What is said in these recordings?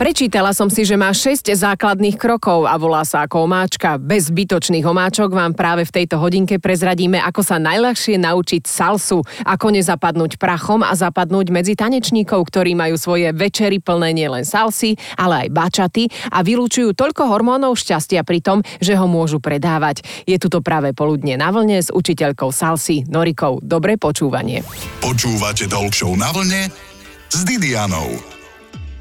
Prečítala som si, že má 6 základných krokov a volá sa ako omáčka. Bez zbytočných omáčok vám práve v tejto hodinke prezradíme, ako sa najľahšie naučiť salsu, ako nezapadnúť prachom a zapadnúť medzi tanečníkov, ktorí majú svoje večery plné nielen salsy, ale aj bačaty a vylúčujú toľko hormónov šťastia pri tom, že ho môžu predávať. Je tu to práve poludne na vlne s učiteľkou salsy Norikou. Dobré počúvanie. Počúvate Talk na vlne s Didianou.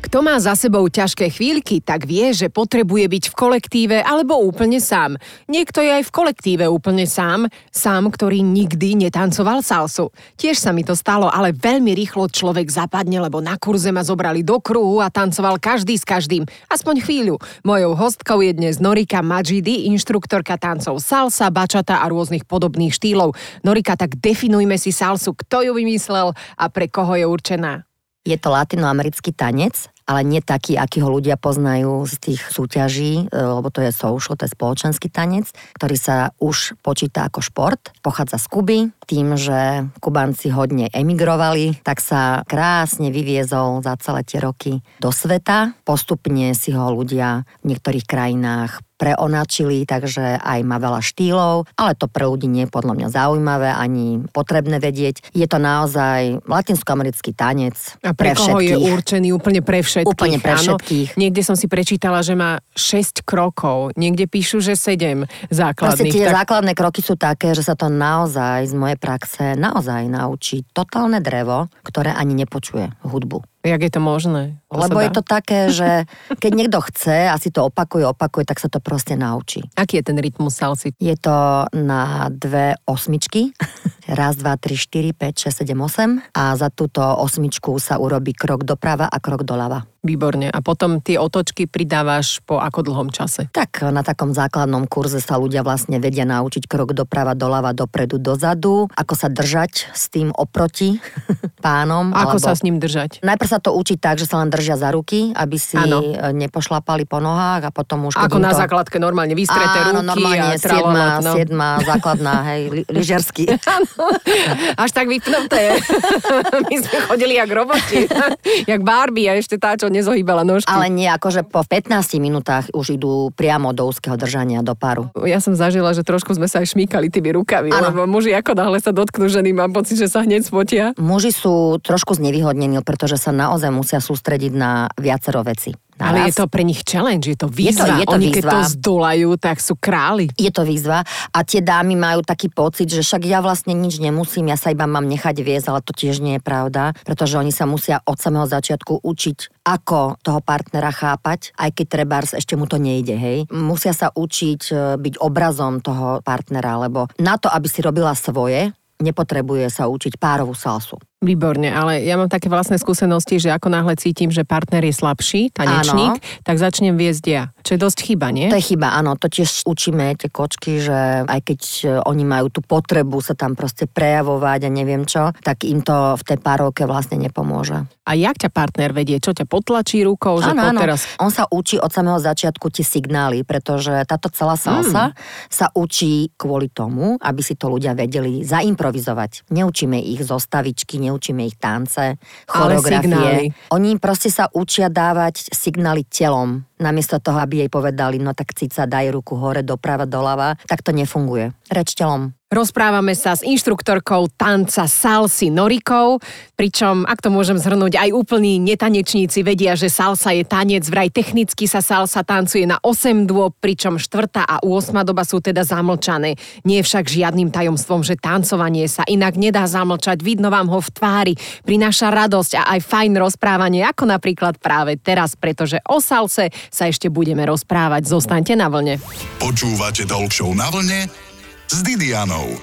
Kto má za sebou ťažké chvíľky, tak vie, že potrebuje byť v kolektíve alebo úplne sám. Niekto je aj v kolektíve úplne sám, sám, ktorý nikdy netancoval salsu. Tiež sa mi to stalo, ale veľmi rýchlo človek zapadne, lebo na kurze ma zobrali do kruhu a tancoval každý s každým. Aspoň chvíľu. Mojou hostkou je dnes Norika Majidi, inštruktorka tancov salsa, bačata a rôznych podobných štýlov. Norika, tak definujme si salsu, kto ju vymyslel a pre koho je určená. Je to latinoamerický tanec, ale nie taký, aký ho ľudia poznajú z tých súťaží, e, lebo to je social, to je spoločenský tanec, ktorý sa už počíta ako šport. Pochádza z Kuby, tým, že Kubanci hodne emigrovali, tak sa krásne vyviezol za celé tie roky do sveta. Postupne si ho ľudia v niektorých krajinách preonačili, takže aj má veľa štýlov, ale to pre ľudí nie je podľa mňa zaujímavé ani potrebné vedieť. Je to naozaj latinskoamerický tanec A pre, pre koho všetkých. je určený úplne pre všetkých? Úplne pre všetkých. Áno, niekde som si prečítala, že má 6 krokov, niekde píšu, že 7 základných. Proste tie tak... základné kroky sú také, že sa to naozaj z mojej praxe naozaj naučí totálne drevo, ktoré ani nepočuje hudbu. Jak je to možné? To Lebo je to také, že keď niekto chce a si to opakuje, opakuje, tak sa to proste naučí. Aký je ten rytmus salsy? Je to na dve osmičky. Raz, dva, tri, štyri, 5, 6, 7, 8. A za túto osmičku sa urobí krok doprava a krok doľava. Výborne. A potom tie otočky pridávaš po ako dlhom čase? Tak na takom základnom kurze sa ľudia vlastne vedia naučiť krok doprava, doľava, dopredu, dozadu, ako sa držať s tým oproti pánom. Ako alebo... sa s ním držať? Najprv sa to učí tak, že sa len držia za ruky, aby si ano. nepošlapali po nohách a potom už... Ako na to... základke normálne vystreté Áno, ruky normálne, a siedma, no. siedma základná, hej, li, lyžiarsky. Až tak vypnuté. My sme chodili jak roboti, jak Barbie a ešte tá, čo nezohýbala nožky. Ale nie, akože po 15 minútach už idú priamo do úzkeho držania do paru. Ja som zažila, že trošku sme sa aj šmíkali tými rukami, ano. lebo muži ako náhle sa dotknú ženy, mám pocit, že sa hneď spotia. Muži sú trošku znevýhodnení, pretože sa naozaj musia sústrediť na viacero veci. Naraz. Ale je to pre nich challenge, je to výzva. Je to, je to Oni výzva. keď to zdolajú, tak sú králi. Je to výzva a tie dámy majú taký pocit, že však ja vlastne nič nemusím, ja sa iba mám nechať viesť, ale to tiež nie je pravda, pretože oni sa musia od samého začiatku učiť, ako toho partnera chápať, aj keď trebárs ešte mu to nejde, hej. Musia sa učiť e, byť obrazom toho partnera, lebo na to, aby si robila svoje, nepotrebuje sa učiť párovú salsu. Výborne, ale ja mám také vlastné skúsenosti, že ako náhle cítim, že partner je slabší, tanečník, áno. tak začnem viesť ja. Čo je dosť chyba, nie? To je chyba, áno. To tiež učíme tie kočky, že aj keď e, oni majú tú potrebu sa tam proste prejavovať a neviem čo, tak im to v tej párovke vlastne nepomôže. A jak ťa partner vedie? Čo ťa potlačí rukou? Že áno, áno. Teraz... On sa učí od samého začiatku tie signály, pretože táto celá salsa mm. sa učí kvôli tomu, aby si to ľudia vedeli zaimprovizovať. Neučíme ich zostavičky, neučíme ich tance, choreografie. Oni proste sa učia dávať signály telom. Namiesto toho, aby jej povedali, no tak cica daj ruku hore, doprava, doľava, tak to nefunguje. Reč telom. Rozprávame sa s inštruktorkou tanca Salsy Norikou, pričom, ak to môžem zhrnúť, aj úplní netanečníci vedia, že salsa je tanec, vraj technicky sa salsa tancuje na 8 dôb, pričom 4. a 8. doba sú teda zamlčané. Nie je však žiadnym tajomstvom, že tancovanie sa inak nedá zamlčať, vidno vám ho v tvári, prináša radosť a aj fajn rozprávanie, ako napríklad práve teraz, pretože o salse sa ešte budeme rozprávať. Zostaňte na vlne. Počúvate Talk na vlne s Didianou.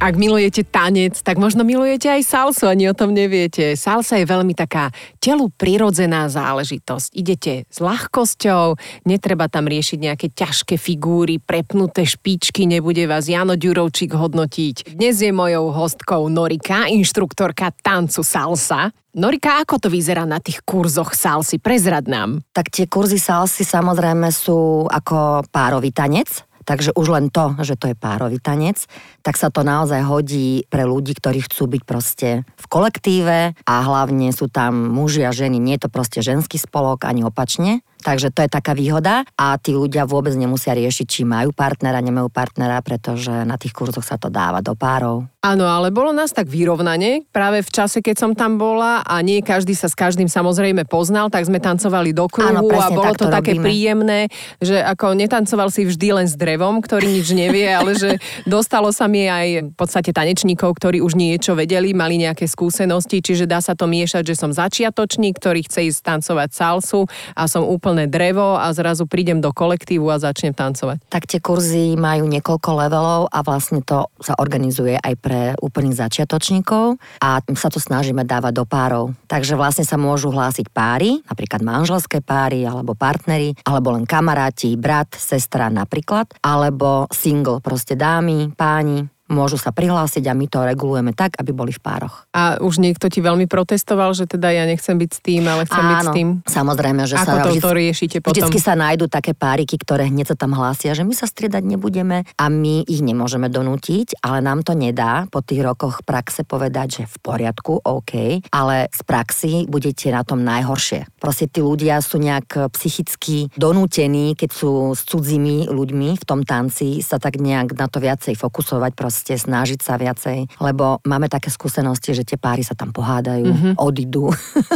Ak milujete tanec, tak možno milujete aj salsu, ani o tom neviete. Salsa je veľmi taká telu prirodzená záležitosť. Idete s ľahkosťou, netreba tam riešiť nejaké ťažké figúry, prepnuté špičky, nebude vás Jano Ďurovčík hodnotiť. Dnes je mojou hostkou Norika, inštruktorka tancu salsa. Norika, ako to vyzerá na tých kurzoch salsy? Prezrad nám. Tak tie kurzy salsy samozrejme sú ako párový tanec Takže už len to, že to je párový tanec, tak sa to naozaj hodí pre ľudí, ktorí chcú byť proste v kolektíve a hlavne sú tam muži a ženy. Nie je to proste ženský spolok ani opačne. Takže to je taká výhoda a tí ľudia vôbec nemusia riešiť, či majú partnera, nemajú partnera, pretože na tých kurzoch sa to dáva do párov. Áno, ale bolo nás tak vyrovnanie práve v čase, keď som tam bola a nie každý sa s každým samozrejme poznal, tak sme tancovali do kruhu Áno, a bolo to, to také robíme. príjemné, že ako netancoval si vždy len s drevom, ktorý nič nevie, ale že dostalo sa mi aj v podstate tanečníkov, ktorí už niečo vedeli, mali nejaké skúsenosti, čiže dá sa to miešať, že som začiatočník, ktorý chce ísť tancovať salsu a som úplne drevo a zrazu prídem do kolektívu a začnem tancovať. Tak tie kurzy majú niekoľko levelov a vlastne to sa organizuje aj pre úplných začiatočníkov a sa to snažíme dávať do párov. Takže vlastne sa môžu hlásiť páry, napríklad manželské páry alebo partnery, alebo len kamaráti, brat, sestra napríklad, alebo single, proste dámy, páni, môžu sa prihlásiť a my to regulujeme tak, aby boli v pároch. A už niekto ti veľmi protestoval, že teda ja nechcem byť s tým, ale chcem Áno, byť s tým? samozrejme, že Ako sa... to, vždy, to riešite potom? Vždycky sa nájdú také páriky, ktoré hneď sa tam hlásia, že my sa striedať nebudeme a my ich nemôžeme donútiť, ale nám to nedá po tých rokoch praxe povedať, že v poriadku, OK, ale z praxi budete na tom najhoršie. Proste tí ľudia sú nejak psychicky donútení, keď sú s cudzími ľuďmi v tom tanci, sa tak nejak na to viacej fokusovať, proste proste snažiť sa viacej, lebo máme také skúsenosti, že tie páry sa tam pohádajú, mm-hmm. odídu.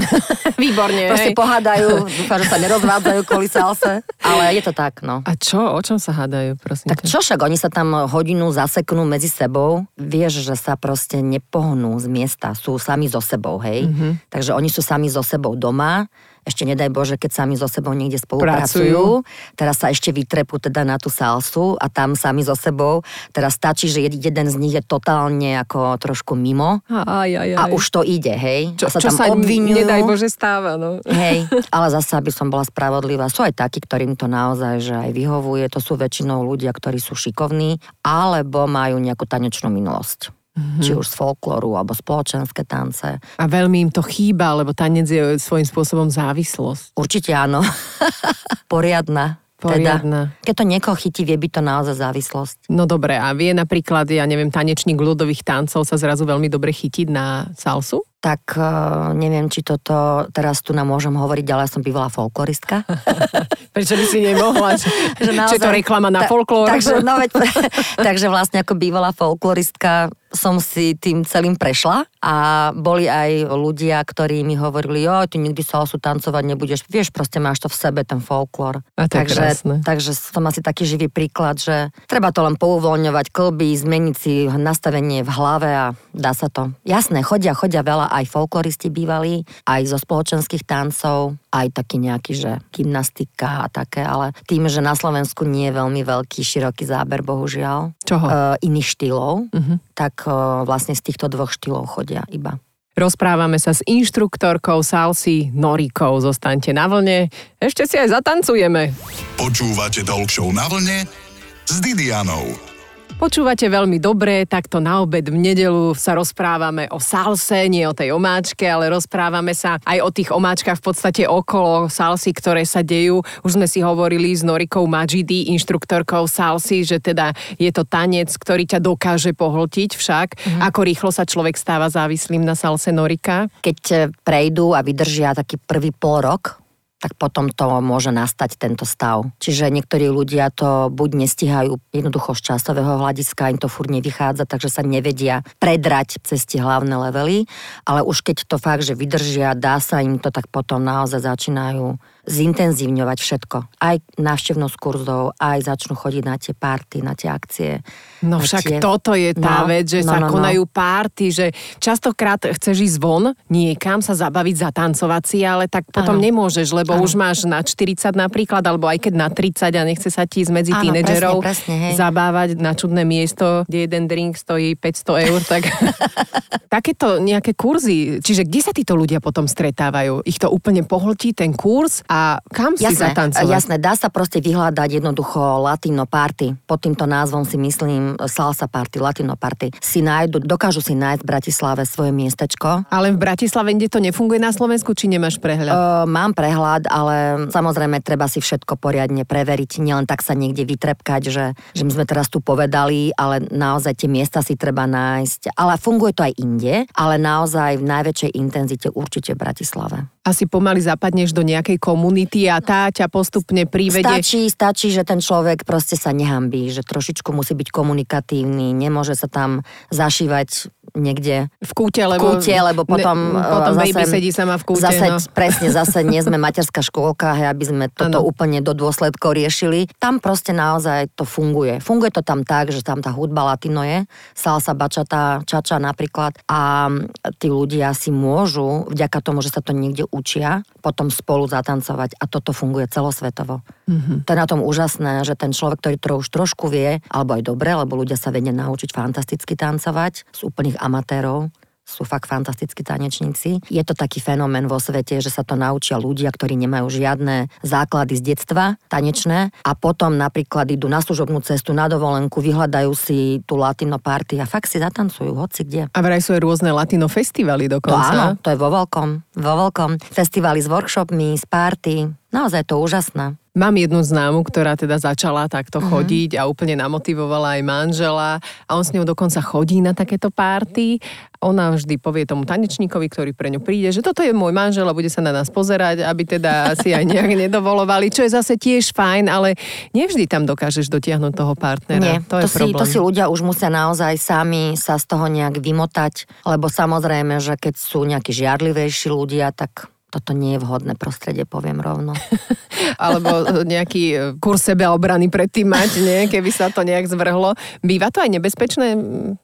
Výborne. proste hej. pohádajú, dúfam, že sa nerozvádzajú kvôli salse, ale je to tak, no. A čo? O čom sa hádajú, prosím? Tak čo však, oni sa tam hodinu zaseknú medzi sebou, vieš, že sa proste nepohnú z miesta, sú sami so sebou, hej. Mm-hmm. Takže oni sú sami so sebou doma, ešte nedaj Bože, keď sami so sebou niekde spolupracujú. Pracujú. Teraz sa ešte vytrepú teda na tú salsu a tam sami so sebou. Teraz stačí, že jeden z nich je totálne ako trošku mimo aj, aj, aj. a už to ide, hej. Čo, a sa čo tam sa obvinujú. nedaj Bože stáva, no. Hej, ale zase, aby som bola spravodlivá, sú aj takí, ktorým to naozaj že aj vyhovuje. To sú väčšinou ľudia, ktorí sú šikovní alebo majú nejakú tanečnú minulosť mm-hmm. či už z folklóru alebo spoločenské tance. A veľmi im to chýba, lebo tanec je svojím spôsobom závislosť. Určite áno. Poriadna. Poriadna. Teda, keď to niekoho chytí, vie byť to naozaj závislosť. No dobre, a vie napríklad, ja neviem, tanečník ľudových tancov sa zrazu veľmi dobre chytiť na salsu? tak uh, neviem, či toto teraz tu nám môžem hovoriť, ale ja som bývala folkloristka. Prečo by si nemohla? že naozaj, Či to reklama na ta, folklór? Takže, no veď, takže vlastne ako bývala folkloristka som si tým celým prešla a boli aj ľudia, ktorí mi hovorili, jo, ty nikdy salsu tancovať nebudeš, vieš, proste máš to v sebe, ten folklór. A to takže, krásne. takže som asi taký živý príklad, že treba to len pouvoľňovať klby, zmeniť si nastavenie v hlave a dá sa to. Jasné, chodia, chodia veľa aj folkloristi bývali, aj zo spoločenských tancov, aj taký nejaký, že gymnastika a také, ale tým, že na Slovensku nie je veľmi veľký, široký záber, bohužiaľ, Čoho? Uh, iných štýlov, uh-huh. tak vlastne z týchto dvoch štýlov chodia iba. Rozprávame sa s inštruktorkou Salsy Norikou. Zostaňte na vlne, ešte si aj zatancujeme. Počúvate Talk na vlne s Didianou. Počúvate veľmi dobre, takto na obed v nedelu sa rozprávame o salse, nie o tej omáčke, ale rozprávame sa aj o tých omáčkach v podstate okolo salsy, ktoré sa dejú. Už sme si hovorili s Norikou Majidi, inštruktorkou salsy, že teda je to tanec, ktorý ťa dokáže pohltiť však. Mm-hmm. Ako rýchlo sa človek stáva závislým na salse Norika? Keď prejdú a vydržia taký prvý pol rok, tak potom to môže nastať tento stav. Čiže niektorí ľudia to buď nestihajú jednoducho z časového hľadiska, im to furt nevychádza, takže sa nevedia predrať cez tie hlavné levely, ale už keď to fakt, že vydržia, dá sa im to, tak potom naozaj začínajú zintenzívňovať všetko. Aj návštevnosť kurzov, aj začnú chodiť na tie party, na tie akcie. No však tie... toto je tá no, vec, že no, sa no, no. konajú no. party, že častokrát chceš ísť von, niekam sa zabaviť, zatancovať si, ale tak potom ano. nemôžeš, lebo ano. už máš na 40 napríklad, alebo aj keď na 30 a nechce sa ti medzi ano, tínedžerov presne, presne, zabávať na čudné miesto, kde jeden drink stojí 500 eur, tak takéto nejaké kurzy, čiže kde sa títo ľudia potom stretávajú? Ich to úplne pohltí ten kurz A kam si Jasné, zatancovať? jasné, dá sa proste vyhľadať jednoducho latino party. Pod týmto názvom si myslím salsa party, latino party. Si nájdu, dokážu si nájsť v Bratislave svoje miestečko. Ale v Bratislave, kde to nefunguje na Slovensku, či nemáš prehľad? Uh, mám prehľad, ale samozrejme treba si všetko poriadne preveriť, nielen tak sa niekde vytrepkať, že, že my sme teraz tu povedali, ale naozaj tie miesta si treba nájsť. Ale funguje to aj inde, ale naozaj v najväčšej intenzite určite v Bratislave. Asi pomaly zapadneš do nejakej komunity a tá ťa postupne privede. Stačí, stačí, že ten človek proste sa nehambí, že trošičku musí byť komunikatívny, nemôže sa tam zašívať niekde v kúte, v lebo, kúte, lebo potom, ne, potom uh, baby sedí sama v kúte. Zase, no. presne, zase nie sme materská škôlka, hej, aby sme toto Áno. úplne do dôsledkov riešili. Tam proste naozaj to funguje. Funguje to tam tak, že tam tá hudba latino je, salsa, bačata, čača napríklad a tí ľudia si môžu, vďaka tomu, že sa to niekde učia, potom spolu zatancovať a toto funguje celosvetovo. Mm-hmm. To je na tom úžasné, že ten človek, ktorý to už trošku vie, alebo aj dobre, lebo ľudia sa vedia naučiť fantasticky tancovať z úplných amatérov, sú fakt fantastickí tanečníci. Je to taký fenomén vo svete, že sa to naučia ľudia, ktorí nemajú žiadne základy z detstva tanečné a potom napríklad idú na služobnú cestu, na dovolenku, vyhľadajú si tú latino party a fakt si zatancujú hoci kde. A vraj sú aj rôzne latino festivaly To dokonca. áno, to je vo veľkom, vo veľkom. Festivaly s workshopmi, s party, naozaj je to úžasné. Mám jednu známu, ktorá teda začala takto uh-huh. chodiť a úplne namotivovala aj manžela a on s ňou dokonca chodí na takéto párty. Ona vždy povie tomu tanečníkovi, ktorý pre ňu príde, že toto je môj manžel a bude sa na nás pozerať, aby teda si aj nejak nedovolovali, čo je zase tiež fajn, ale nevždy tam dokážeš dotiahnuť toho partnera. Nie, to, je to, si, problém. to si ľudia už musia naozaj sami sa z toho nejak vymotať, lebo samozrejme, že keď sú nejakí žiarlivejší ľudia, tak toto nie je vhodné prostredie, poviem rovno. Alebo nejaký e, kurz sebeobrany predtým mať, nie? keby sa to nejak zvrhlo. Býva to aj nebezpečné?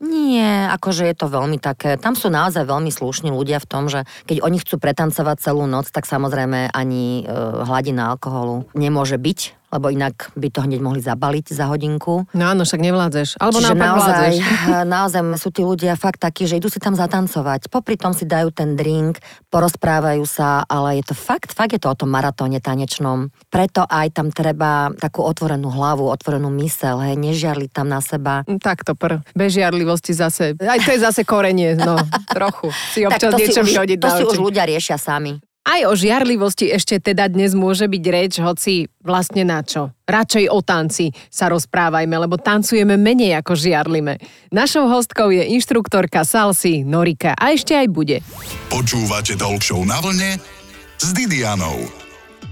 Nie, akože je to veľmi také, tam sú naozaj veľmi slušní ľudia v tom, že keď oni chcú pretancovať celú noc, tak samozrejme ani e, hladina alkoholu nemôže byť, lebo inak by to hneď mohli zabaliť za hodinku. No áno, však nevládzeš. Alebo Čiže naozaj, naozaj sú tí ľudia fakt takí, že idú si tam zatancovať. Popri tom si dajú ten drink, porozprávajú sa, ale je to fakt, fakt je to o tom maratóne tanečnom. Preto aj tam treba takú otvorenú hlavu, otvorenú mysel, hej, nežiarli tam na seba. Takto pr. Bez žiarlivosti zase. Aj to je zase korenie, no. Trochu. Si Tak občas to si, niečo už, vyhodiť to si už ľudia riešia sami. Aj o žiarlivosti ešte teda dnes môže byť reč, hoci vlastne na čo. Radšej o tanci sa rozprávajme, lebo tancujeme menej ako žiarlime. Našou hostkou je inštruktorka salsy Norika a ešte aj bude. Počúvate Talk na vlne s Didianou.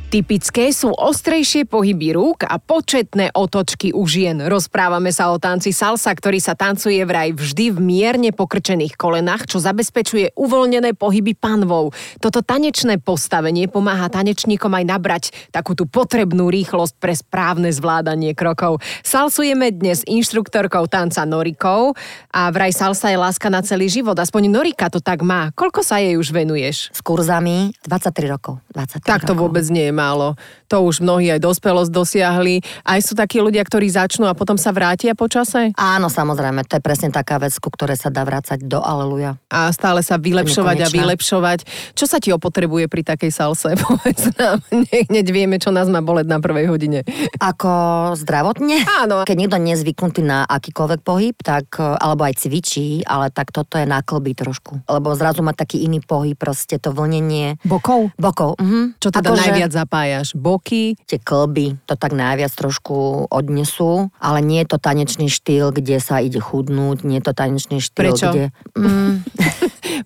Typické sú ostrejšie pohyby rúk a početné otočky u žien. Rozprávame sa o tanci salsa, ktorý sa tancuje vraj vždy v mierne pokrčených kolenách, čo zabezpečuje uvoľnené pohyby panvou. Toto tanečné postavenie pomáha tanečníkom aj nabrať takú tú potrebnú rýchlosť pre správne zvládanie krokov. Salsujeme dnes inštruktorkou tanca Norikou a vraj salsa je láska na celý život. Aspoň Norika to tak má. Koľko sa jej už venuješ? S kurzami 23 rokov. 23 Tak to rokov. vôbec nie je málo. To už mnohí aj dospelosť dosiahli. Aj sú takí ľudia, ktorí začnú a potom sa vrátia po čase? Áno, samozrejme, to je presne taká vec, ku ktorej sa dá vrácať do aleluja. A stále sa vylepšovať a vylepšovať. Čo sa ti opotrebuje pri takej salse? Povedz nám. Hneď vieme, čo nás má boleť na prvej hodine. Ako zdravotne? Áno. Keď niekto nie je zvyknutý na akýkoľvek pohyb, tak, alebo aj cvičí, ale tak toto je náklby trošku. Lebo zrazu má taký iný pohyb, proste to vlnenie Bokov? bokov. Mhm. Čo teda Akože najviac zapájaš? Boky? Tie klby to tak najviac trošku odnesú, ale nie je to tanečný štýl, kde sa ide chudnúť, nie je to tanečný štýl, Prečo? kde... Mm,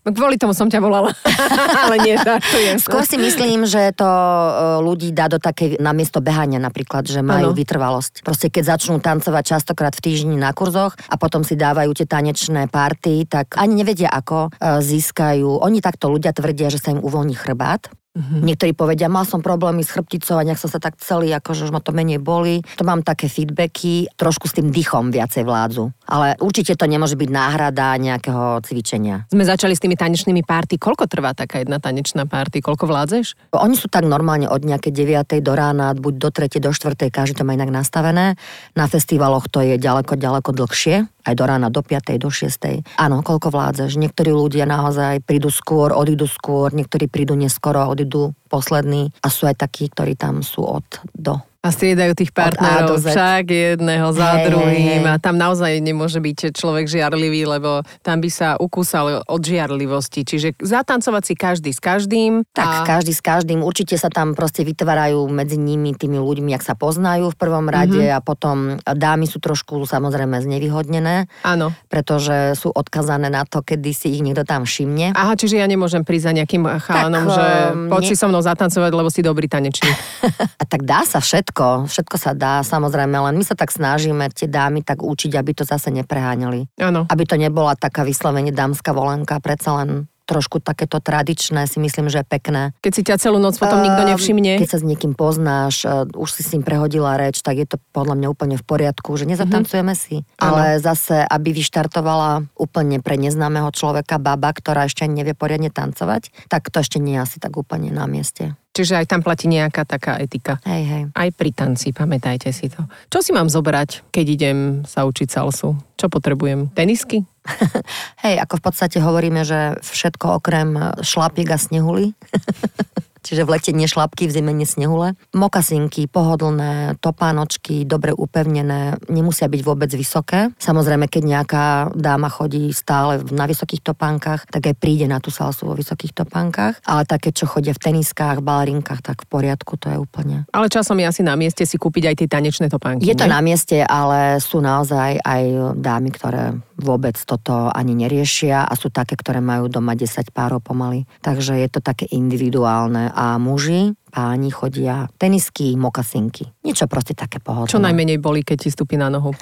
Kvôli tomu som ťa volala. Ale nie, žartujem. skôr si myslím, že to e, ľudí dá do takej, namiesto behania napríklad, že majú Áno. vytrvalosť. Proste keď začnú tancovať častokrát v týždni na kurzoch a potom si dávajú tie tanečné party, tak ani nevedia ako e, získajú. Oni takto ľudia tvrdia, že sa im uvoľní chrbát. Mm-hmm. Niektorí povedia, mal som problémy s chrbticou a nejak som sa tak celý, akože už ma to menej boli. To mám také feedbacky, trošku s tým dychom viacej vládzu. Ale určite to nemôže byť náhrada nejakého cvičenia. Sme začali s tými tanečnými párty. Koľko trvá taká jedna tanečná párty? Koľko vládzeš? Oni sú tak normálne od nejakej 9. do rána, buď do 3. do 4. každý to má inak nastavené. Na festivaloch to je ďaleko, ďaleko dlhšie, aj do rána, do 5. do 6. Áno, koľko vládzeš. Niektorí ľudia naozaj prídu skôr, odídu skôr, niektorí prídu neskoro, odídu poslední a sú aj takí, ktorí tam sú od do. A striedajú tých partnerov však jedného za Hej, druhým hej, hej. a tam naozaj nemôže byť človek žiarlivý, lebo tam by sa ukúsal od žiarlivosti. Čiže zatancovať si každý s každým. Tak a... každý s každým, určite sa tam proste vytvárajú medzi nimi, tými ľuďmi, jak sa poznajú v prvom rade Mhm. a potom dámy sú trošku samozrejme znevýhodnené, Áno. pretože sú odkazané na to, kedy si ich niekto tam všimne. Aha, čiže ja nemôžem prísť za nejakým chalanom, Tak, že ehm, poď nie- si so mnou zatancovať, lebo si dobrý tanečník. A tak dá sa všetko, všetko sa dá, samozrejme, len my sa tak snažíme tie dámy tak učiť, aby to zase nepreháňali. Áno. Aby to nebola taká vyslovene dámska volenka, predsa len trošku takéto tradičné si myslím, že je pekné. Keď si ťa celú noc potom nikto Ehm, nevšimne. Keď sa s niekým poznáš, eh, už si s ním prehodila reč, tak je to podľa mňa úplne v poriadku, že nezatancujeme si. Mhm. Áno. Ale zase, aby vyštartovala úplne pre neznámeho človeka baba, ktorá ešte nevie poriadne tancovať, tak to ešte nie je asi tak úplne na mieste. Čiže aj tam platí nejaká taká etika. Hej, hej. Aj pri tanci, pamätajte si to. Čo si mám zobrať, keď idem sa učiť salsu? Čo potrebujem? Tenisky? Hej, ako v podstate hovoríme, že všetko okrem šlapiek a snehuly. Čiže v lete nie šlapky, v zime nie snehule. Mokasinky, pohodlné, topánočky, dobre upevnené, nemusia byť vôbec vysoké. Samozrejme, keď nejaká dáma chodí stále na vysokých topánkach, tak aj príde na tú salsu vo vysokých topánkach. Ale také, čo chodia v teniskách, balerinkách, tak v poriadku, to je úplne Ale časom je asi na mieste si kúpiť aj tie tanečné topánky. je to nie? na mieste, ale sú naozaj aj dámy, ktoré vôbec toto ani neriešia a sú také, ktoré majú doma 10 párov pomaly. Takže je to také individuálne a muži, páni chodia tenisky, mokasinky. Niečo proste také pohodlné. Čo najmenej boli, keď ti stúpi na nohu.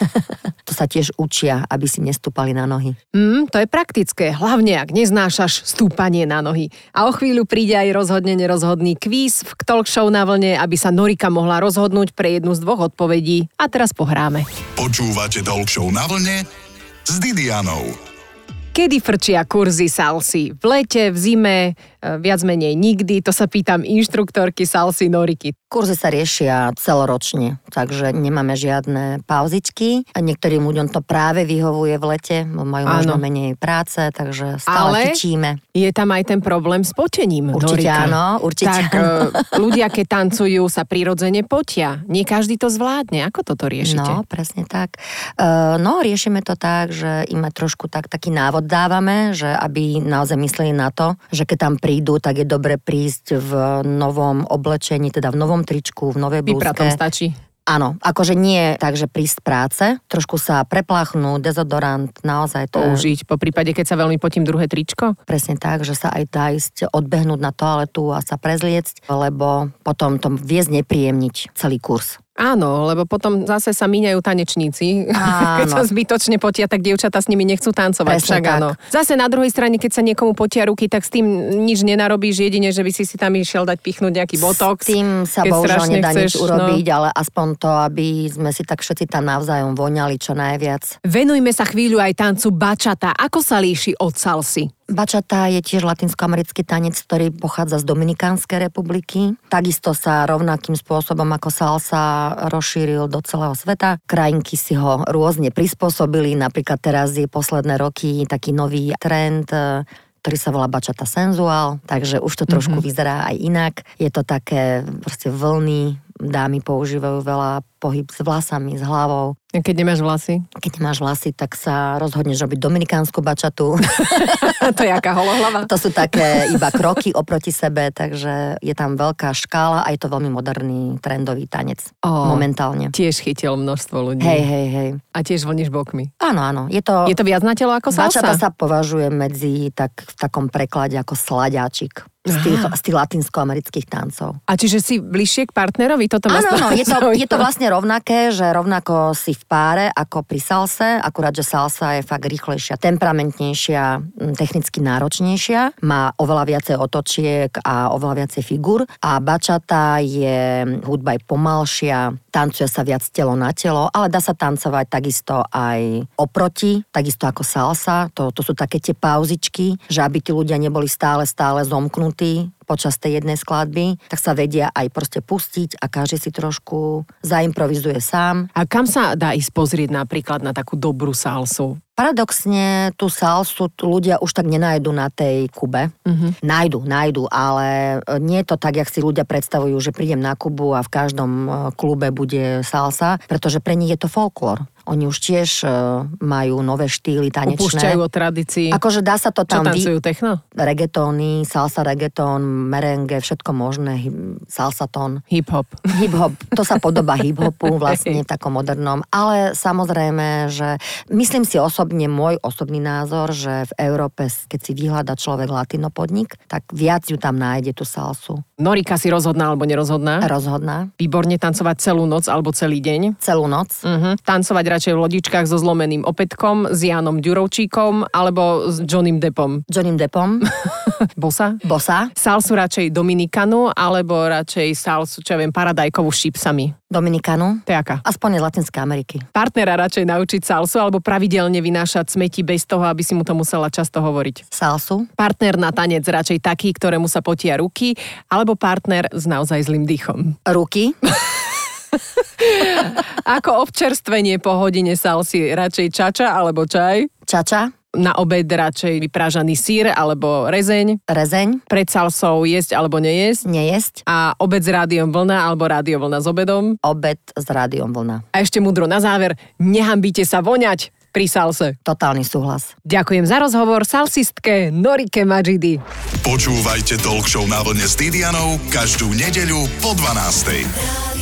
To sa tiež učia, aby si nestúpali na nohy. Mm, to je praktické, hlavne ak neznášaš stúpanie na nohy. A o chvíľu príde aj rozhodne nerozhodný kvíz v talk show na vlne, aby sa Norika mohla rozhodnúť pre jednu z dvoch odpovedí. A teraz pohráme. Počúvate Talk Show na vlne s Didianou. Kedy frčia kurzy salsy? V lete, v zime, viac menej nikdy? To sa pýtam inštruktorky salsy Noriky. Kurzy sa riešia celoročne, takže nemáme žiadne pauzičky. Niektorým ľuďom to práve vyhovuje v lete, majú Áno. možno menej práce, takže stále Ale-. Je tam aj ten problém s potením, Určite Norika. áno, určite Tak áno. e, ľudia, keď tancujú, sa prirodzene potia. Nie každý to zvládne. Ako toto riešite? No, presne tak. Uh, no, riešime to tak, že im trošku tak, taký návod dávame, že aby naozaj mysleli na to, že keď tam prídu, tak je dobre prísť v novom oblečení, teda v novom tričku, v novej Vypratom blúzke. stačí. Áno, akože nie tak, že prísť práce, trošku sa prepláchnúť, dezodorant, naozaj to Použiť. Po prípade, keď sa veľmi potím druhé tričko? presne tak, že sa aj dá ísť odbehnúť na toaletu a sa prezliecť, lebo potom to viesť nepríjemniť celý kurz. Áno, lebo potom zase sa míňajú tanečníci. Áno. keď sa zbytočne potia, tak dievčatá s nimi nechcú tancovať. Presne Však tak. áno. Zase na druhej strane, keď sa niekomu potia ruky, tak s tým nič nenarobíš, jedine, že by si si tam išiel dať pichnúť nejaký botox. S tým sa bohužiaľ nedá chceš, nič urobiť, ale aspoň to, aby sme si tak všetci tam navzájom voňali čo najviac. Venujme sa chvíľu aj tancu bačata. Ako sa líši od salsy? Bačata je tiež latinskoamerický tanec, ktorý pochádza z Dominikánskej republiky. Takisto sa rovnakým spôsobom ako salsa rozšíril do celého sveta. Krajinky si ho rôzne prispôsobili, napríklad teraz je posledné roky taký nový trend, e, ktorý sa volá bačata senzuál, takže už to trošku mm-hmm. vyzerá aj inak. Je to také proste vlny, dámy používajú veľa pohyb s vlasami, s hlavou. Keď nemáš vlasy? Keď máš vlasy, tak sa rozhodneš robiť dominikánsku bačatu. to je aká holohlava? To sú také iba kroky oproti sebe, takže je tam veľká škála a je to veľmi moderný, trendový tanec. Ó. Momentálne. Tiež chytil množstvo ľudí. Hej, hej, hej. A tiež voníš bokmi. Áno, áno. Je to... Je to viac na telo ako salsa? Bačata sa považuje medzi tak, v takom preklade ako sladáčik z tých, z tých latinskoamerických tancov. A čiže si bližšie k partnerovi? Toto Áno, áno, je to, je to vlastne rovnaké, že rovnako si v páre ako pri salse, akurát, že salsa je fakt rýchlejšia, temperamentnejšia, technicky náročnejšia, má oveľa viacej otočiek a oveľa viacej figur a bačata je hudba je pomalšia, tancuje sa viac telo na telo, ale dá sa tancovať takisto aj oproti, takisto ako salsa, to, to sú také tie pauzičky, že aby tí ľudia neboli stále, stále zomknutí, počas tej jednej skladby, tak sa vedia aj proste pustiť a každý si trošku zaimprovizuje sám. A kam sa dá ísť pozrieť napríklad na takú dobrú salsu? Paradoxne tú salsu ľudia už tak nenájdu na tej Kube. Uh-huh. Nájdu, nájdu, ale nie je to tak, jak si ľudia predstavujú, že prídem na Kubu a v každom e, klube bude salsa, pretože pre nich je to folklór. Oni už tiež uh, majú nové štýly tanečné. Upúšťajú od tradícií. Akože dá sa to Čo tam... tancujú, techno? Reggaetóny, salsa reggaetón, merengue, všetko možné, salsatón. Hip-hop. Hip-hop, to sa podobá hip-hopu vlastne takom modernom, ale samozrejme, že myslím si osobne, môj osobný názor, že v Európe, keď si vyhľada človek latino podnik, tak viac ju tam nájde tú salsu. Norika si rozhodná alebo nerozhodná? Rozhodná. Výborne tancovať celú noc alebo celý deň. Celú noc. Uh-huh. Tancovať radšej v lodičkách so zlomeným opätkom, s Janom Ďurovčíkom alebo s Johnnym Deppom. Johnnym Deppom, Bosa? Bosa, Salsu radšej Dominikanu alebo radšej salsu, čo ja viem, paradajkovú s čipsami. Dominikanu, To je aká? aspoň z Latinskej Ameriky. Partnera radšej naučiť salsu alebo pravidelne vynášať smeti bez toho, aby si mu to musela často hovoriť. Salsu, Partner na tanec radšej taký, ktorému sa potia ruky, alebo partner s naozaj zlým dýchom. ruky, Ako občerstvenie po hodine salsy radšej čača alebo čaj? čača, Na obed radšej vyprážaný sír alebo rezeň? rezeň, Pred salsou jesť alebo nejesť? nejesť, A obed s rádiom vlna alebo rádio vlna s obedom? obed s rádiom vlna. A ešte mudro na záver, nehambíte sa voňať pri salse. Totálny súhlas. Ďakujem za rozhovor salsistke Norike Majidi. Počúvajte Talk Show na vlne s Didianou každú nedeľu po 12.